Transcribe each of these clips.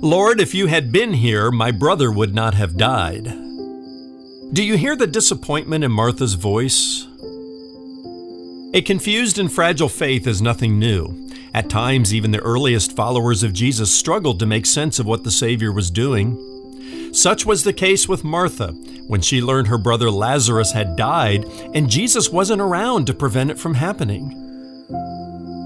Lord, if you had been here, my brother would not have died. Do you hear the disappointment in Martha's voice? A confused and fragile faith is nothing new. At times, even the earliest followers of Jesus struggled to make sense of what the Savior was doing. Such was the case with Martha when she learned her brother Lazarus had died and Jesus wasn't around to prevent it from happening.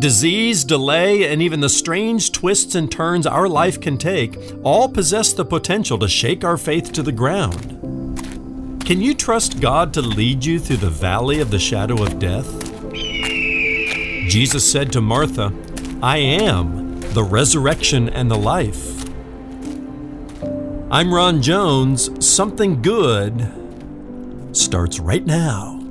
Disease, delay, and even the strange twists and turns our life can take all possess the potential to shake our faith to the ground. Can you trust God to lead you through the valley of the shadow of death? Jesus said to Martha, I am the resurrection and the life. I'm Ron Jones. Something good starts right now.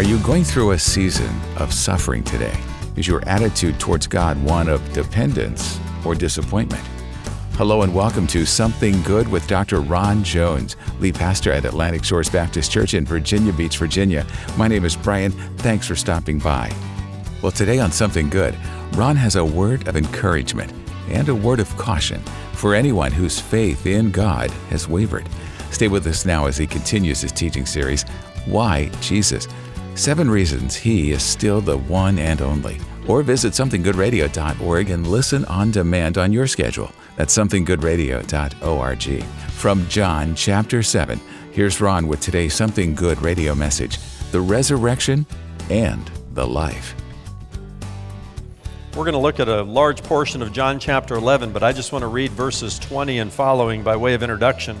Are you going through a season of suffering today? Is your attitude towards God one of dependence or disappointment? Hello and welcome to Something Good with Dr. Ron Jones, lead pastor at Atlantic Shores Baptist Church in Virginia Beach, Virginia. My name is Brian. Thanks for stopping by. Well, today on Something Good, Ron has a word of encouragement and a word of caution for anyone whose faith in God has wavered. Stay with us now as he continues his teaching series, Why Jesus? Seven reasons he is still the one and only. Or visit somethinggoodradio.org and listen on demand on your schedule. That's somethinggoodradio.org. From John chapter 7, here's Ron with today's Something Good radio message the resurrection and the life. We're going to look at a large portion of John chapter 11, but I just want to read verses 20 and following by way of introduction.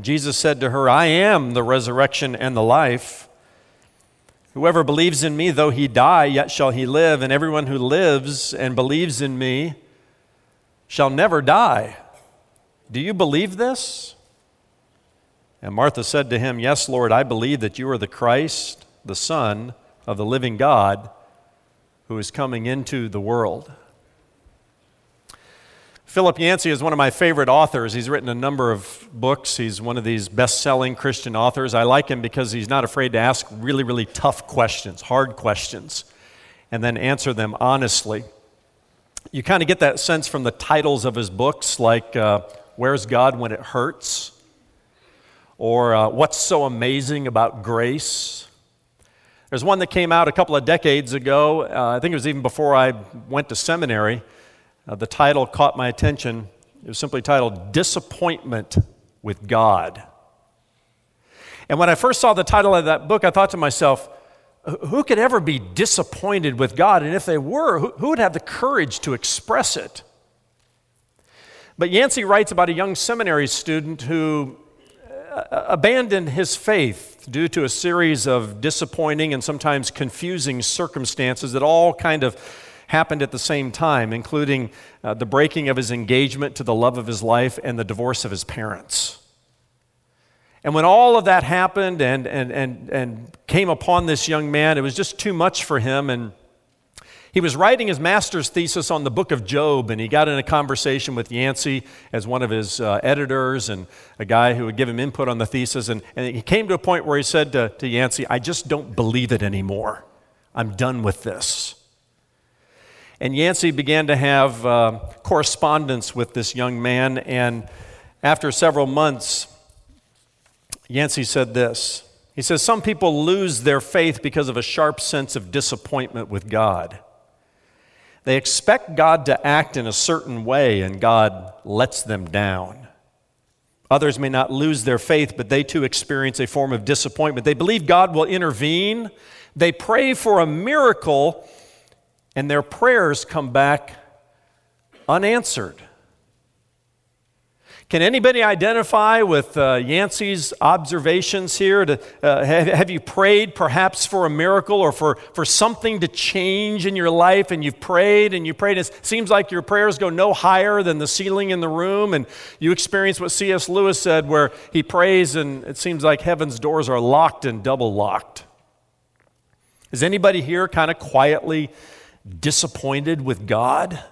Jesus said to her, I am the resurrection and the life. Whoever believes in me, though he die, yet shall he live, and everyone who lives and believes in me shall never die. Do you believe this? And Martha said to him, Yes, Lord, I believe that you are the Christ, the Son of the living God, who is coming into the world. Philip Yancey is one of my favorite authors. He's written a number of books. He's one of these best selling Christian authors. I like him because he's not afraid to ask really, really tough questions, hard questions, and then answer them honestly. You kind of get that sense from the titles of his books, like uh, Where's God When It Hurts? or uh, What's So Amazing About Grace? There's one that came out a couple of decades ago. Uh, I think it was even before I went to seminary uh, the title caught my attention. It was simply titled Disappointment with God. And when I first saw the title of that book, I thought to myself, who could ever be disappointed with God? And if they were, who would have the courage to express it? But Yancey writes about a young seminary student who uh, abandoned his faith due to a series of disappointing and sometimes confusing circumstances that all kind of happened at the same time, including uh, the breaking of his engagement to the love of his life and the divorce of his parents. And when all of that happened and, and, and, and came upon this young man, it was just too much for him. And he was writing his master's thesis on the book of Job, and he got in a conversation with Yancey as one of his uh, editors and a guy who would give him input on the thesis. And, and he came to a point where he said to, to Yancey, I just don't believe it anymore. I'm done with this. And Yancey began to have uh, correspondence with this young man. And after several months, Yancey said this. He says, Some people lose their faith because of a sharp sense of disappointment with God. They expect God to act in a certain way, and God lets them down. Others may not lose their faith, but they too experience a form of disappointment. They believe God will intervene. They pray for a miracle, and their prayers come back unanswered. Can anybody identify with uh, Yancey's observations here? To, uh, have, have, you prayed perhaps for a miracle or for, for something to change in your life and you've prayed and you prayed? It seems like your prayers go no higher than the ceiling in the room and you experience what C.S. Lewis said, where he prays and it seems like heaven's doors are locked and double locked. Is anybody here kind of quietly disappointed with God?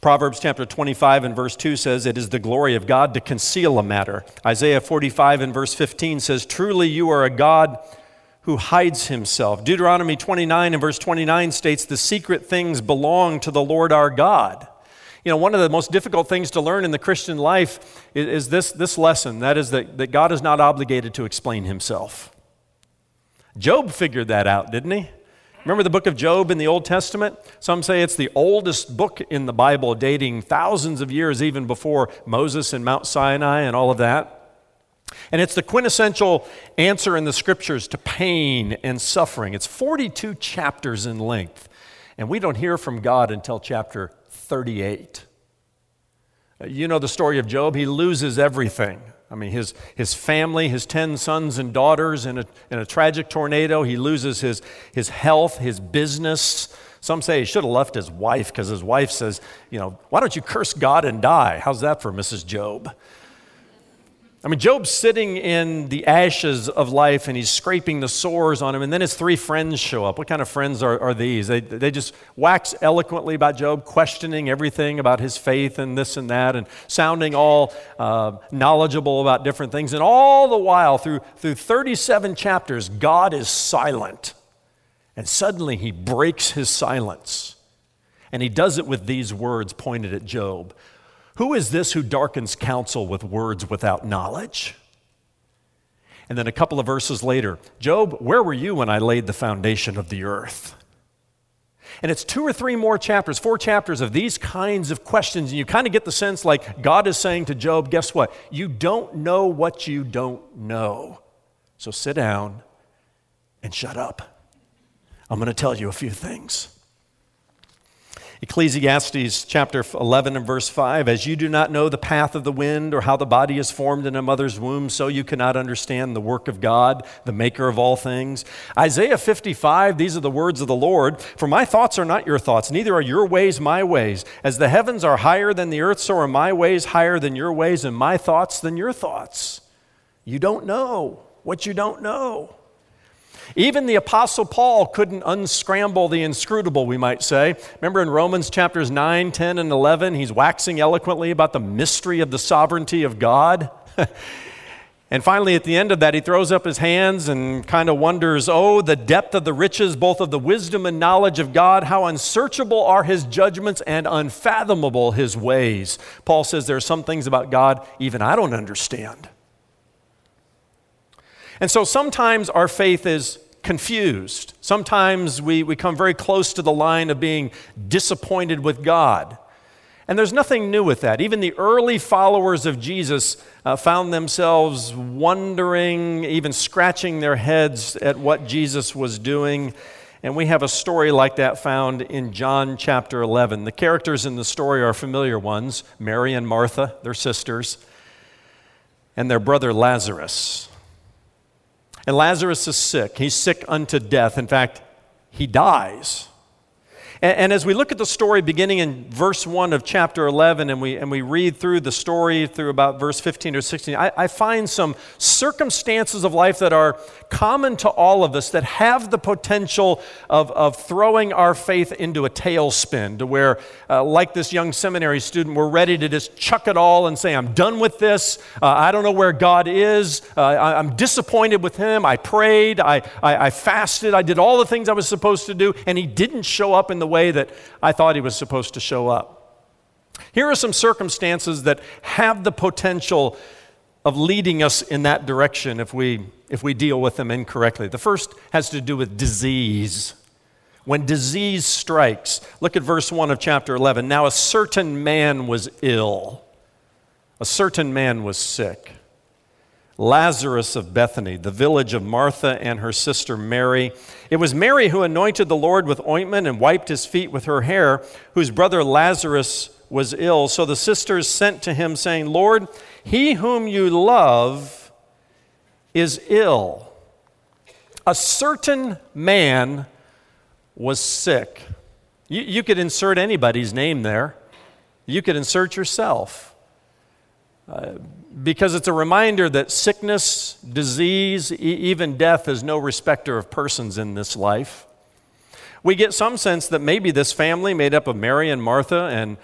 Proverbs chapter 25 and verse 2 says, It is the glory of God to conceal a matter. Isaiah 45 and verse 15 says, Truly you are a God who hides himself. Deuteronomy 29 and verse 29 states, The secret things belong to the Lord our God. You know, one of the most difficult things to learn in the Christian life is, is this, this lesson that is, that, that God is not obligated to explain himself. Job figured that out, didn't he? Remember the book of Job in the Old Testament? Some say it's the oldest book in the Bible, dating thousands of years even before Moses and Mount Sinai and all of that. And it's the quintessential answer in the scriptures to pain and suffering. It's 42 chapters in length, and we don't hear from God until chapter 38. You know the story of Job. He loses everything I mean, his, his family, his 10 sons and daughters in a, in a tragic tornado. He loses his, his health, his business. Some say he should have left his wife because his wife says, you know, why don't you curse God and die? How's that for Mrs. Job? I mean, Job's sitting in the ashes of life and he's scraping the sores on him, and then his three friends show up. What kind of friends are, are these? They, they just wax eloquently about Job, questioning everything about his faith and this and that, and sounding all uh, knowledgeable about different things. And all the while, through, through 37 chapters, God is silent. And suddenly he breaks his silence. And he does it with these words pointed at Job who is this who darkens counsel with words without knowledge? And then a couple of verses later, Job, where were you when I laid the foundation of the earth? And it's two or three more chapters, four chapters of these kinds of questions. And you kind of get the sense like God is saying to Job, guess what? You don't know what you don't know. So sit down and shut up. I'm going to tell you a few things. Ecclesiastes chapter 11 and verse 5 As you do not know the path of the wind or how the body is formed in a mother's womb, so you cannot understand the work of God, the maker of all things. Isaiah 55, these are the words of the Lord For my thoughts are not your thoughts, neither are your ways my ways. As the heavens are higher than the earth, so are my ways higher than your ways, and my thoughts than your thoughts. You don't know what you don't know. Even the Apostle Paul couldn't unscramble the inscrutable, we might say. Remember in Romans chapters 9, 10, and 11, he's waxing eloquently about the mystery of the sovereignty of God. and finally, at the end of that, he throws up his hands and kind of wonders, Oh, the depth of the riches, both of the wisdom and knowledge of God, how unsearchable are his judgments and unfathomable his ways. Paul says there are some things about God even I don't understand. And so sometimes our faith is confused. Sometimes we, we come very close to the line of being disappointed with God. And there's nothing new with that. Even the early followers of Jesus uh, found themselves wondering, even scratching their heads at what Jesus was doing. And we have a story like that found in John chapter 11. The characters in the story are familiar ones Mary and Martha, their sisters, and their brother Lazarus. And Lazarus is sick. He's sick unto death. In fact, he dies. And, and, as we look at the story beginning in verse 1 of chapter 11, and we, and we read through the story through about verse 15 or 16, I, I find some circumstances of life that are common to all of us that have the potential of, of throwing our faith into a tailspin to where, uh, like this young seminary student, we're ready to just chuck it all and say, I'm done with this. Uh, I don't know where God is. Uh, I, am disappointed with Him. I prayed. I, I, I fasted. I did all the things I was supposed to do, and He didn't show up in the way that I thought He was supposed to show up. Here are some circumstances that have the potential of leading us in that direction if we, if we deal with them incorrectly. The first has to do with disease. When disease strikes, look at verse 1 of chapter 11. Now, a certain man was ill, a certain man was sick. Lazarus of Bethany, the village of Martha and her sister Mary. It was Mary who anointed the Lord with ointment and wiped his feet with her hair, whose brother Lazarus was ill. So the sisters sent to him, saying, Lord, he whom you love is ill. A certain man was sick. You, you could insert anybody's name there, you could insert yourself. Uh, because it's a reminder that sickness, disease, e- even death is no respecter of persons in this life. We get some sense that maybe this family, made up of Mary and Martha and,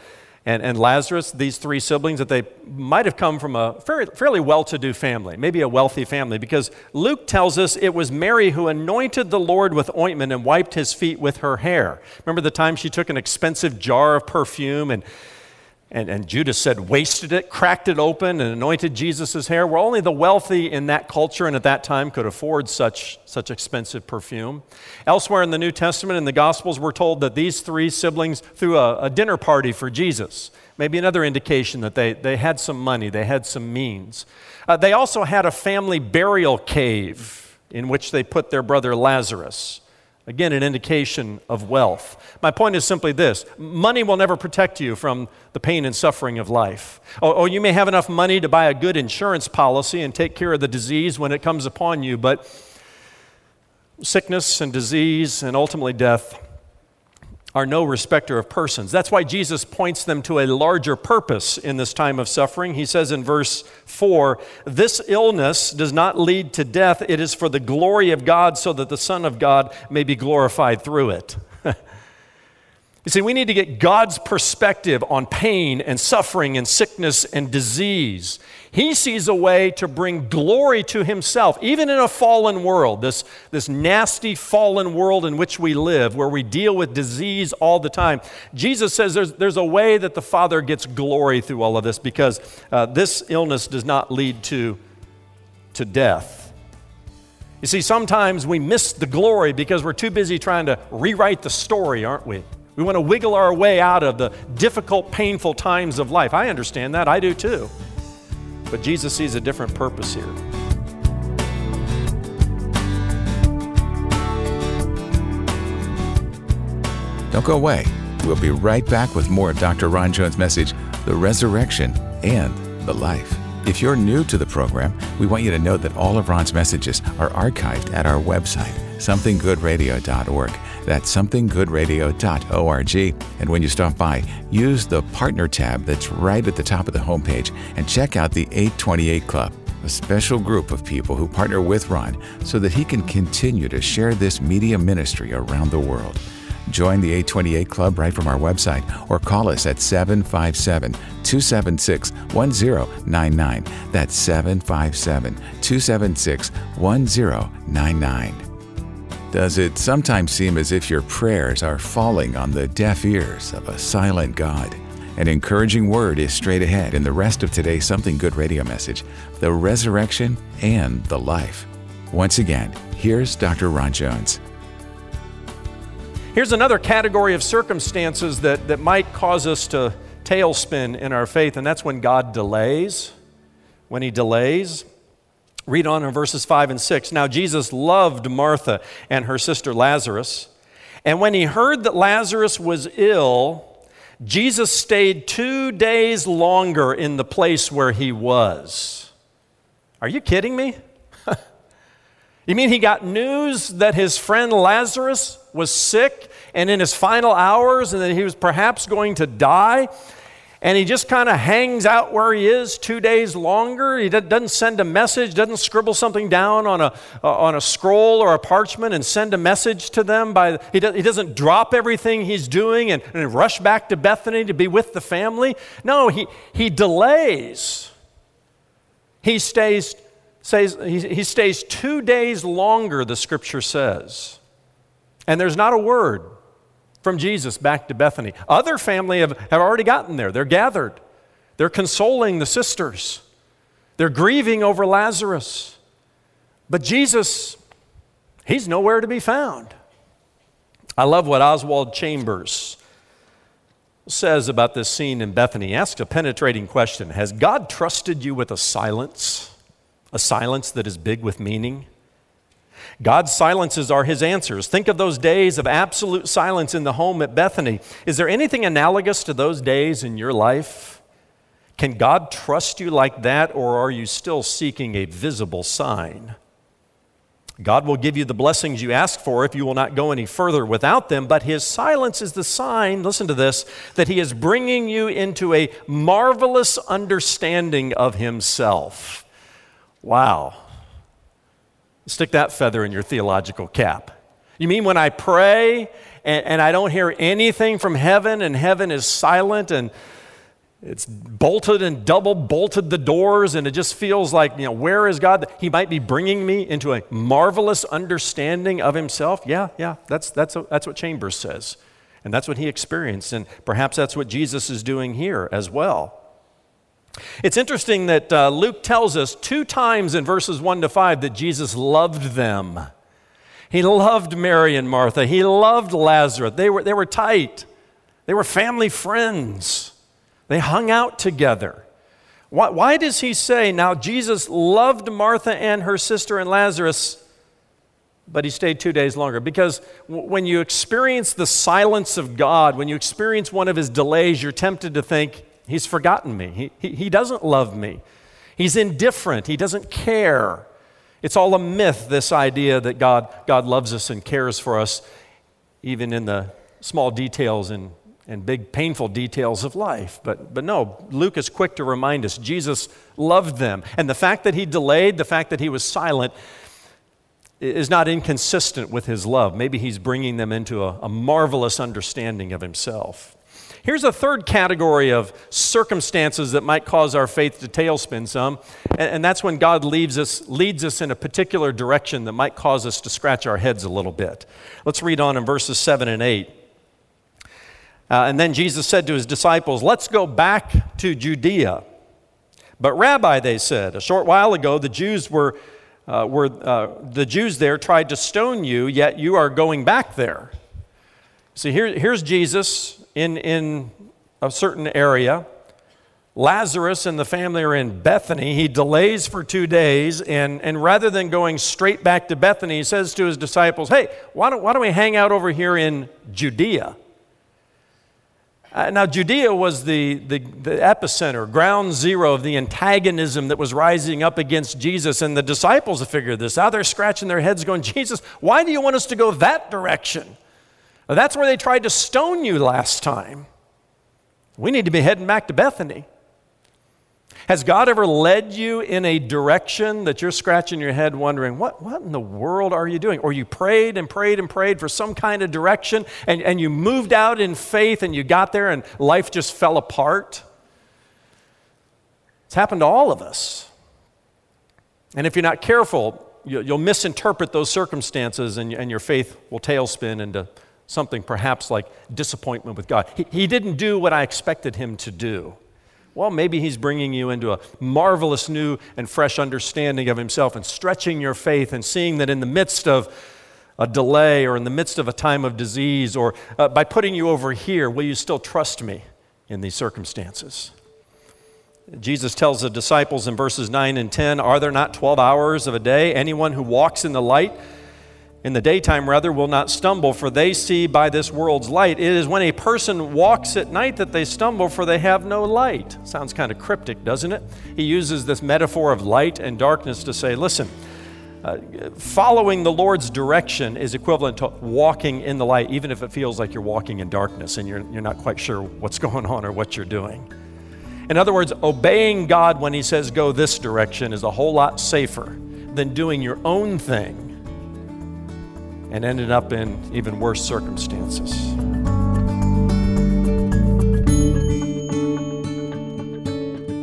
and, and Lazarus, these three siblings, that they might have come from a fairly, fairly well to do family, maybe a wealthy family, because Luke tells us it was Mary who anointed the Lord with ointment and wiped his feet with her hair. Remember the time she took an expensive jar of perfume and and, and Judas said, wasted it, cracked it open, and anointed Jesus' hair. Well, only the wealthy in that culture and at that time could afford such, such expensive perfume. Elsewhere in the New Testament, in the Gospels, we're told that these three siblings threw a, a dinner party for Jesus. Maybe another indication that they, they had some money, they had some means. Uh, they also had a family burial cave in which they put their brother Lazarus. Again, an indication of wealth. My point is simply this money will never protect you from the pain and suffering of life. Or, or, you may have enough money to buy a good insurance policy and take care of the disease when it comes upon you, but sickness and disease and ultimately death are no respecter of persons. That's why Jesus points them to a larger purpose in this time of suffering. He says in verse 4 This illness does not lead to death, it is for the glory of God, so that the Son of God may be glorified through it. You see, we need to get God's perspective on pain and suffering and sickness and disease. He sees a way to bring glory to Himself, even in a fallen world, this, this nasty fallen world in which we live, where we deal with disease all the time. Jesus says there's, there's a way that the Father gets glory through all of this because uh, this illness does not lead to, to death. You see, sometimes we miss the glory because we're too busy trying to rewrite the story, aren't we? We want to wiggle our way out of the difficult, painful times of life. I understand that. I do too. But Jesus sees a different purpose here. Don't go away. We'll be right back with more of Dr. Ron Jones' message The Resurrection and the Life. If you're new to the program, we want you to know that all of Ron's messages are archived at our website, somethinggoodradio.org. That's somethinggoodradio.org. And when you stop by, use the partner tab that's right at the top of the homepage and check out the 828 Club, a special group of people who partner with Ron so that he can continue to share this media ministry around the world. Join the 828 Club right from our website or call us at 757 276 1099. That's 757 276 1099. Does it sometimes seem as if your prayers are falling on the deaf ears of a silent God? An encouraging word is straight ahead in the rest of today's Something Good radio message the resurrection and the life. Once again, here's Dr. Ron Jones. Here's another category of circumstances that, that might cause us to tailspin in our faith, and that's when God delays. When He delays. Read on in verses 5 and 6. Now, Jesus loved Martha and her sister Lazarus. And when he heard that Lazarus was ill, Jesus stayed two days longer in the place where he was. Are you kidding me? you mean he got news that his friend Lazarus was sick and in his final hours and that he was perhaps going to die. And he just kind of hangs out where he is two days longer. He doesn't send a message, doesn't scribble something down on a, uh, on a scroll or a parchment and send a message to them. By, he, do, he doesn't drop everything he's doing and, and rush back to Bethany to be with the family. No, he, he delays. He stays, stays, he, he stays two days longer, the scripture says. And there's not a word from Jesus back to Bethany. Other family have, have already gotten there. They're gathered. They're consoling the sisters. They're grieving over Lazarus. But Jesus, he's nowhere to be found. I love what Oswald Chambers says about this scene in Bethany. He asks a penetrating question Has God trusted you with a silence? A silence that is big with meaning? God's silences are his answers. Think of those days of absolute silence in the home at Bethany. Is there anything analogous to those days in your life? Can God trust you like that, or are you still seeking a visible sign? God will give you the blessings you ask for if you will not go any further without them, but His silence is the sign, listen to this, that He is bringing you into a marvelous understanding of Himself. Wow. Stick that feather in your theological cap. You mean when I pray and, and I don't hear anything from heaven and heaven is silent and it's bolted and double bolted the doors, and it just feels like, you know, where is God? He might be bringing me into a marvelous understanding of Himself. Yeah, yeah, that's, that's, a, that's what Chambers says. And that's what he experienced. And perhaps that's what Jesus is doing here as well. It's interesting that uh, Luke tells us two times in verses 1 to 5 that Jesus loved them. He loved Mary and Martha, he loved Lazarus. They were, they were tight, they were family friends. They hung out together. Why, why, does he say, now Jesus loved Martha and her sister and Lazarus, but he stayed two days longer? Because w- when you experience the silence of God, when you experience one of his delays, you're tempted to think, he's forgotten me. He, he, he doesn't love me. He's indifferent. He doesn't care. It's all a myth, this idea that God, God loves us and cares for us, even in the small details and and big painful details of life. But, but no, Luke is quick to remind us Jesus loved them. And the fact that he delayed, the fact that he was silent, is not inconsistent with his love. Maybe he's bringing them into a, a marvelous understanding of himself. Here's a third category of circumstances that might cause our faith to tailspin some, and, that's when God leads us, leads us in a particular direction that might cause us to scratch our heads a little bit. Let's read on in verses 7 and 8. Uh, and then Jesus said to his disciples, Let's go back to Judea. But, Rabbi, they said, a short while ago the Jews were, uh, were uh, the Jews there tried to stone you, yet you are going back there. See, here, here's Jesus in, in a certain area. Lazarus and the family are in Bethany. He delays for two days, and, and rather than going straight back to Bethany, he says to his disciples, Hey, why don't, why don't we hang out over here in Judea? Uh, now, Judea was the, the, the, epicenter, ground zero of the antagonism that was rising up against Jesus. And the disciples have figured this out. They're scratching their heads, going, Jesus, why do you want us to go that direction? Well, that's where they tried to stone you last time. We need to be heading back to Bethany. Has God ever led you in a direction that you're scratching your head wondering, what, what in the world are you doing? Or you prayed and prayed and prayed for some kind of direction and, and you moved out in faith and you got there and life just fell apart? It's happened to all of us. And if you're not careful, you'll misinterpret those circumstances and, and your faith will tailspin into something perhaps like disappointment with God. He, he didn't do what I expected him to do. Well, maybe he's bringing you into a marvelous new and fresh understanding of himself and stretching your faith and seeing that in the midst of a delay or in the midst of a time of disease or uh, by putting you over here, will you still trust me in these circumstances? Jesus tells the disciples in verses 9 and 10 Are there not 12 hours of a day? Anyone who walks in the light in the daytime rather will not stumble, for they see by this world's light. It is when a person walks at night that they stumble, for they have no light. Sounds kind of cryptic, doesn't it? He uses this metaphor of light and darkness to say, listen, uh, following the Lord's direction is equivalent to walking in the light, even if it feels like you're walking in darkness and you're, you're not quite sure what's going on or what you're doing. In other words, obeying God when He says go this direction is a whole lot safer than doing your own thing and ended up in even worse circumstances.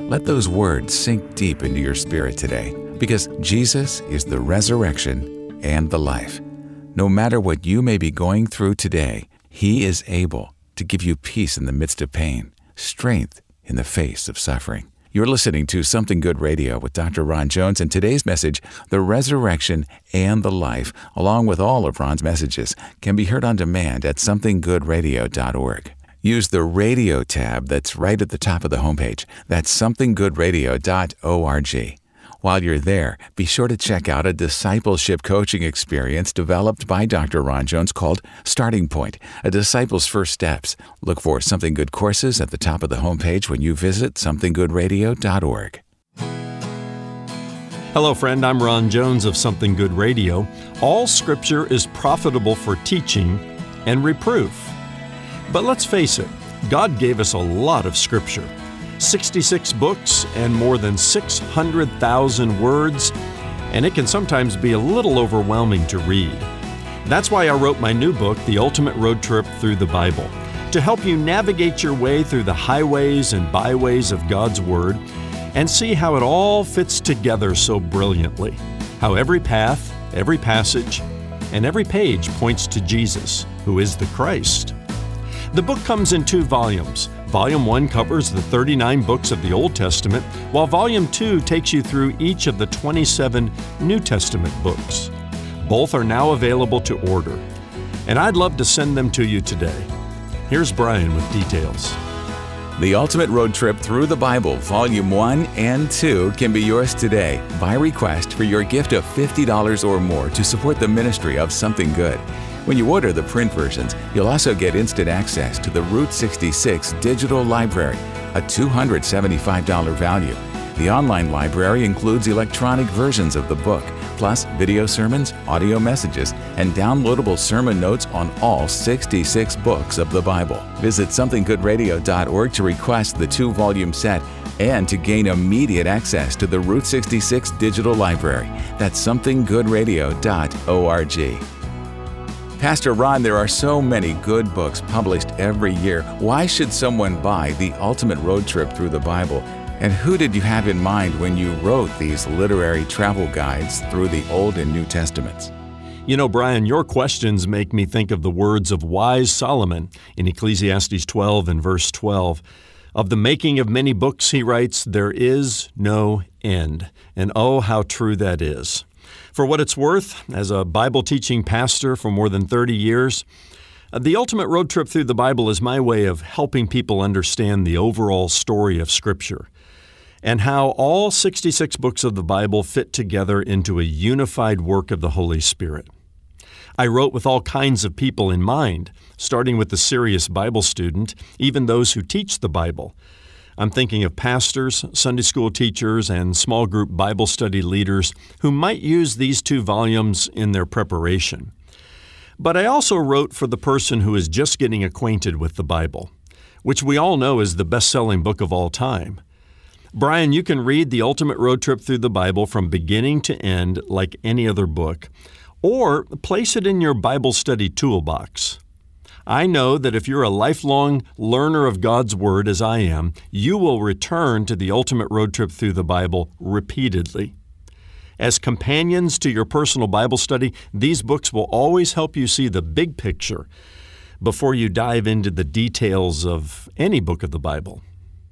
Let those words sink deep into your spirit today because Jesus is the resurrection and the life. No matter what you may be going through today, He is able to give you peace in the midst of pain, strength in the face of suffering. You're listening to Something Good Radio with Dr. Ron Jones, and today's message, The Resurrection and the Life, along with all of Ron's messages, can be heard on demand at somethinggoodradio.org. Use the radio tab that's right at the top of the homepage. That's somethinggoodradio.org. While you're there, be sure to check out a discipleship coaching experience developed by Dr. Ron Jones called Starting Point, a disciple's first steps. Look for Something Good courses at the top of the homepage when you visit somethinggoodradio.org. Hello, friend. I'm Ron Jones of Something Good Radio. All scripture is profitable for teaching and reproof. But let's face it, God gave us a lot of scripture 66 books and more than 600,000 words, and it can sometimes be a little overwhelming to read. That's why I wrote my new book, The Ultimate Road Trip Through the Bible, to help you navigate your way through the highways and byways of God's Word and see how it all fits together so brilliantly. How every path, every passage, and every page points to Jesus, who is the Christ. The book comes in two volumes. Volume 1 covers the 39 books of the Old Testament, while Volume 2 takes you through each of the 27 New Testament books. Both are now available to order, and I'd love to send them to you today. Here's Brian with details. The Ultimate Road Trip Through the Bible, Volume 1 and 2, can be yours today by request for your gift of $50 or more to support the ministry of Something Good. When you order the print versions, you'll also get instant access to the Route 66 Digital Library, a $275 value. The online library includes electronic versions of the book, plus video sermons, audio messages, and downloadable sermon notes on all 66 books of the Bible. Visit somethinggoodradio.org to request the two volume set and to gain immediate access to the Route 66 Digital Library. That's somethinggoodradio.org. Pastor Ron, there are so many good books published every year. Why should someone buy The Ultimate Road Trip Through the Bible? And who did you have in mind when you wrote these literary travel guides through the Old and New Testaments? You know, Brian, your questions make me think of the words of wise Solomon in Ecclesiastes 12 and verse 12. Of the making of many books, he writes, there is no end. And oh, how true that is. For what it's worth, as a Bible teaching pastor for more than 30 years, uh, the ultimate road trip through the Bible is my way of helping people understand the overall story of Scripture and how all 66 books of the Bible fit together into a unified work of the Holy Spirit. I wrote with all kinds of people in mind, starting with the serious Bible student, even those who teach the Bible. I'm thinking of pastors, Sunday school teachers, and small group Bible study leaders who might use these two volumes in their preparation. But I also wrote for the person who is just getting acquainted with the Bible, which we all know is the best selling book of all time. Brian, you can read The Ultimate Road Trip Through the Bible from beginning to end like any other book, or place it in your Bible study toolbox. I know that if you're a lifelong learner of God's Word, as I am, you will return to the ultimate road trip through the Bible repeatedly. As companions to your personal Bible study, these books will always help you see the big picture before you dive into the details of any book of the Bible.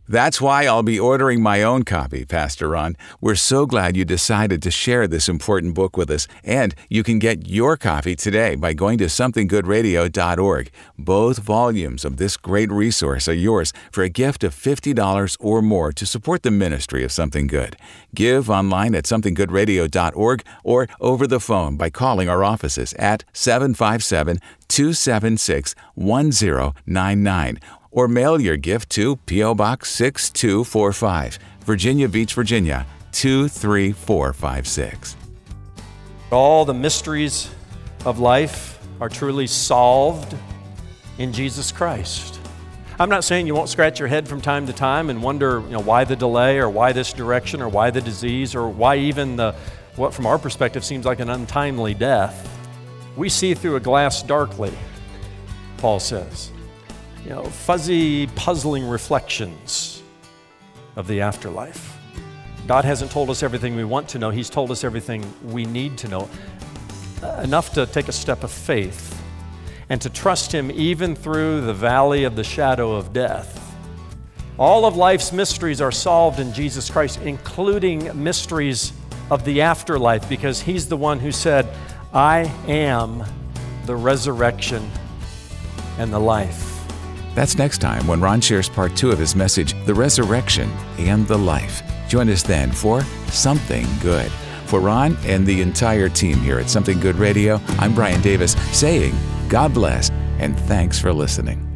That's why I'll be ordering my own copy, Pastor Ron. We're so glad you decided to share this important book with us, and you can get your copy today by going to somethinggoodradio.org. Both volumes of this great resource are yours for a gift of $50 or more to support the ministry of Something Good. Give online at somethinggoodradio.org or over the phone by calling our offices at 757 276 1099 or mail your gift to P.O. Box 6245, Virginia Beach, Virginia 23456. All the mysteries of life are truly solved in Jesus Christ. I'm not saying you won't scratch your head from time to time and wonder, you know, why the delay or why this direction or why the disease or why even the what from our perspective seems like an untimely death. We see through a glass darkly, Paul says you know, fuzzy, puzzling reflections of the afterlife. God hasn't told us everything we want to know, He's told us everything we need to know. Uh, enough to take a step of faith and to trust Him even through the valley of the shadow of death. All of life's mysteries are solved in Jesus Christ, including mysteries of the afterlife, because He's the one who said, I am the resurrection and the life. That's next time when Ron shares part two of his message, The Resurrection and the Life. Join us then for Something Good. For Ron and the entire team here at Something Good Radio, I'm Brian Davis saying God bless and thanks for listening.